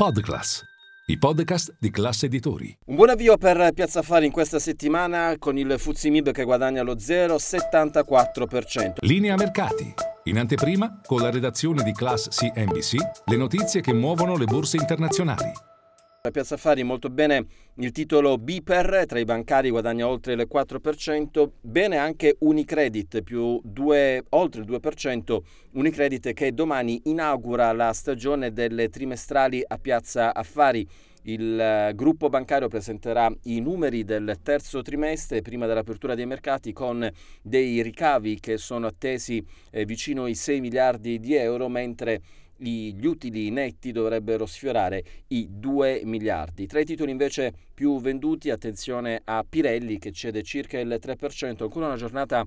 Podclass, i podcast di classe editori. Un buon avvio per Piazza Affari in questa settimana con il Fuzimib che guadagna lo 0,74%. Linea mercati. In anteprima, con la redazione di Class CNBC, le notizie che muovono le borse internazionali. La Piazza Affari molto bene il titolo Biper, tra i bancari guadagna oltre il 4%, bene anche Unicredit più 2, oltre il 2%, Unicredit che domani inaugura la stagione delle trimestrali a Piazza Affari. Il eh, gruppo bancario presenterà i numeri del terzo trimestre prima dell'apertura dei mercati con dei ricavi che sono attesi eh, vicino ai 6 miliardi di euro, mentre gli utili netti dovrebbero sfiorare i 2 miliardi. Tra i titoli invece più venduti, attenzione a Pirelli che cede circa il 3%, ancora una giornata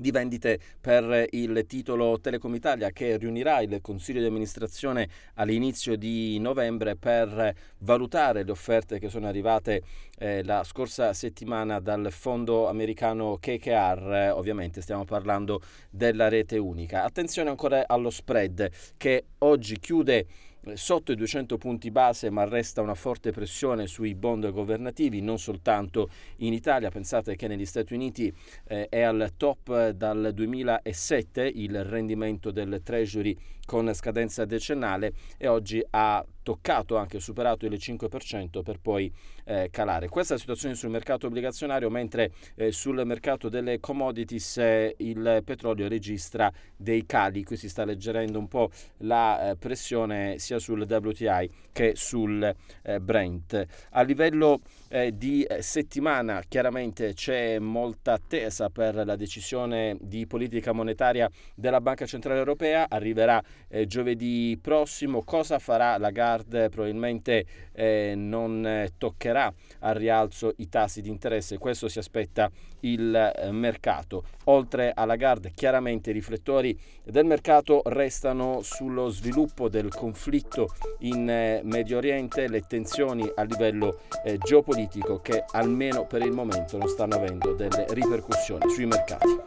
di vendite per il titolo Telecom Italia che riunirà il Consiglio di amministrazione all'inizio di novembre per valutare le offerte che sono arrivate eh, la scorsa settimana dal fondo americano KKR, ovviamente stiamo parlando della rete unica. Attenzione ancora allo spread che oggi chiude sotto i 200 punti base, ma resta una forte pressione sui bond governativi, non soltanto in Italia. Pensate che negli Stati Uniti eh, è al top dal 2007 il rendimento del Treasury con scadenza decennale e oggi ha toccato anche superato il 5% per poi eh, calare. Questa è la situazione sul mercato obbligazionario, mentre eh, sul mercato delle commodities eh, il petrolio registra dei cali. Qui si sta alleggerendo un po' la eh, pressione sia sul WTI che sul eh, Brent. A livello eh, di settimana chiaramente c'è molta attesa per la decisione di politica monetaria della Banca Centrale Europea, arriverà eh, giovedì prossimo. Cosa farà Lagarde? Probabilmente eh, non eh, toccherà al rialzo i tassi di interesse, questo si aspetta il eh, mercato. Oltre a Lagarde, chiaramente i riflettori del mercato restano sullo sviluppo del conflitto in eh, Medio Oriente, le tensioni a livello eh, geopolitico che almeno per il momento non stanno avendo delle ripercussioni sui mercati.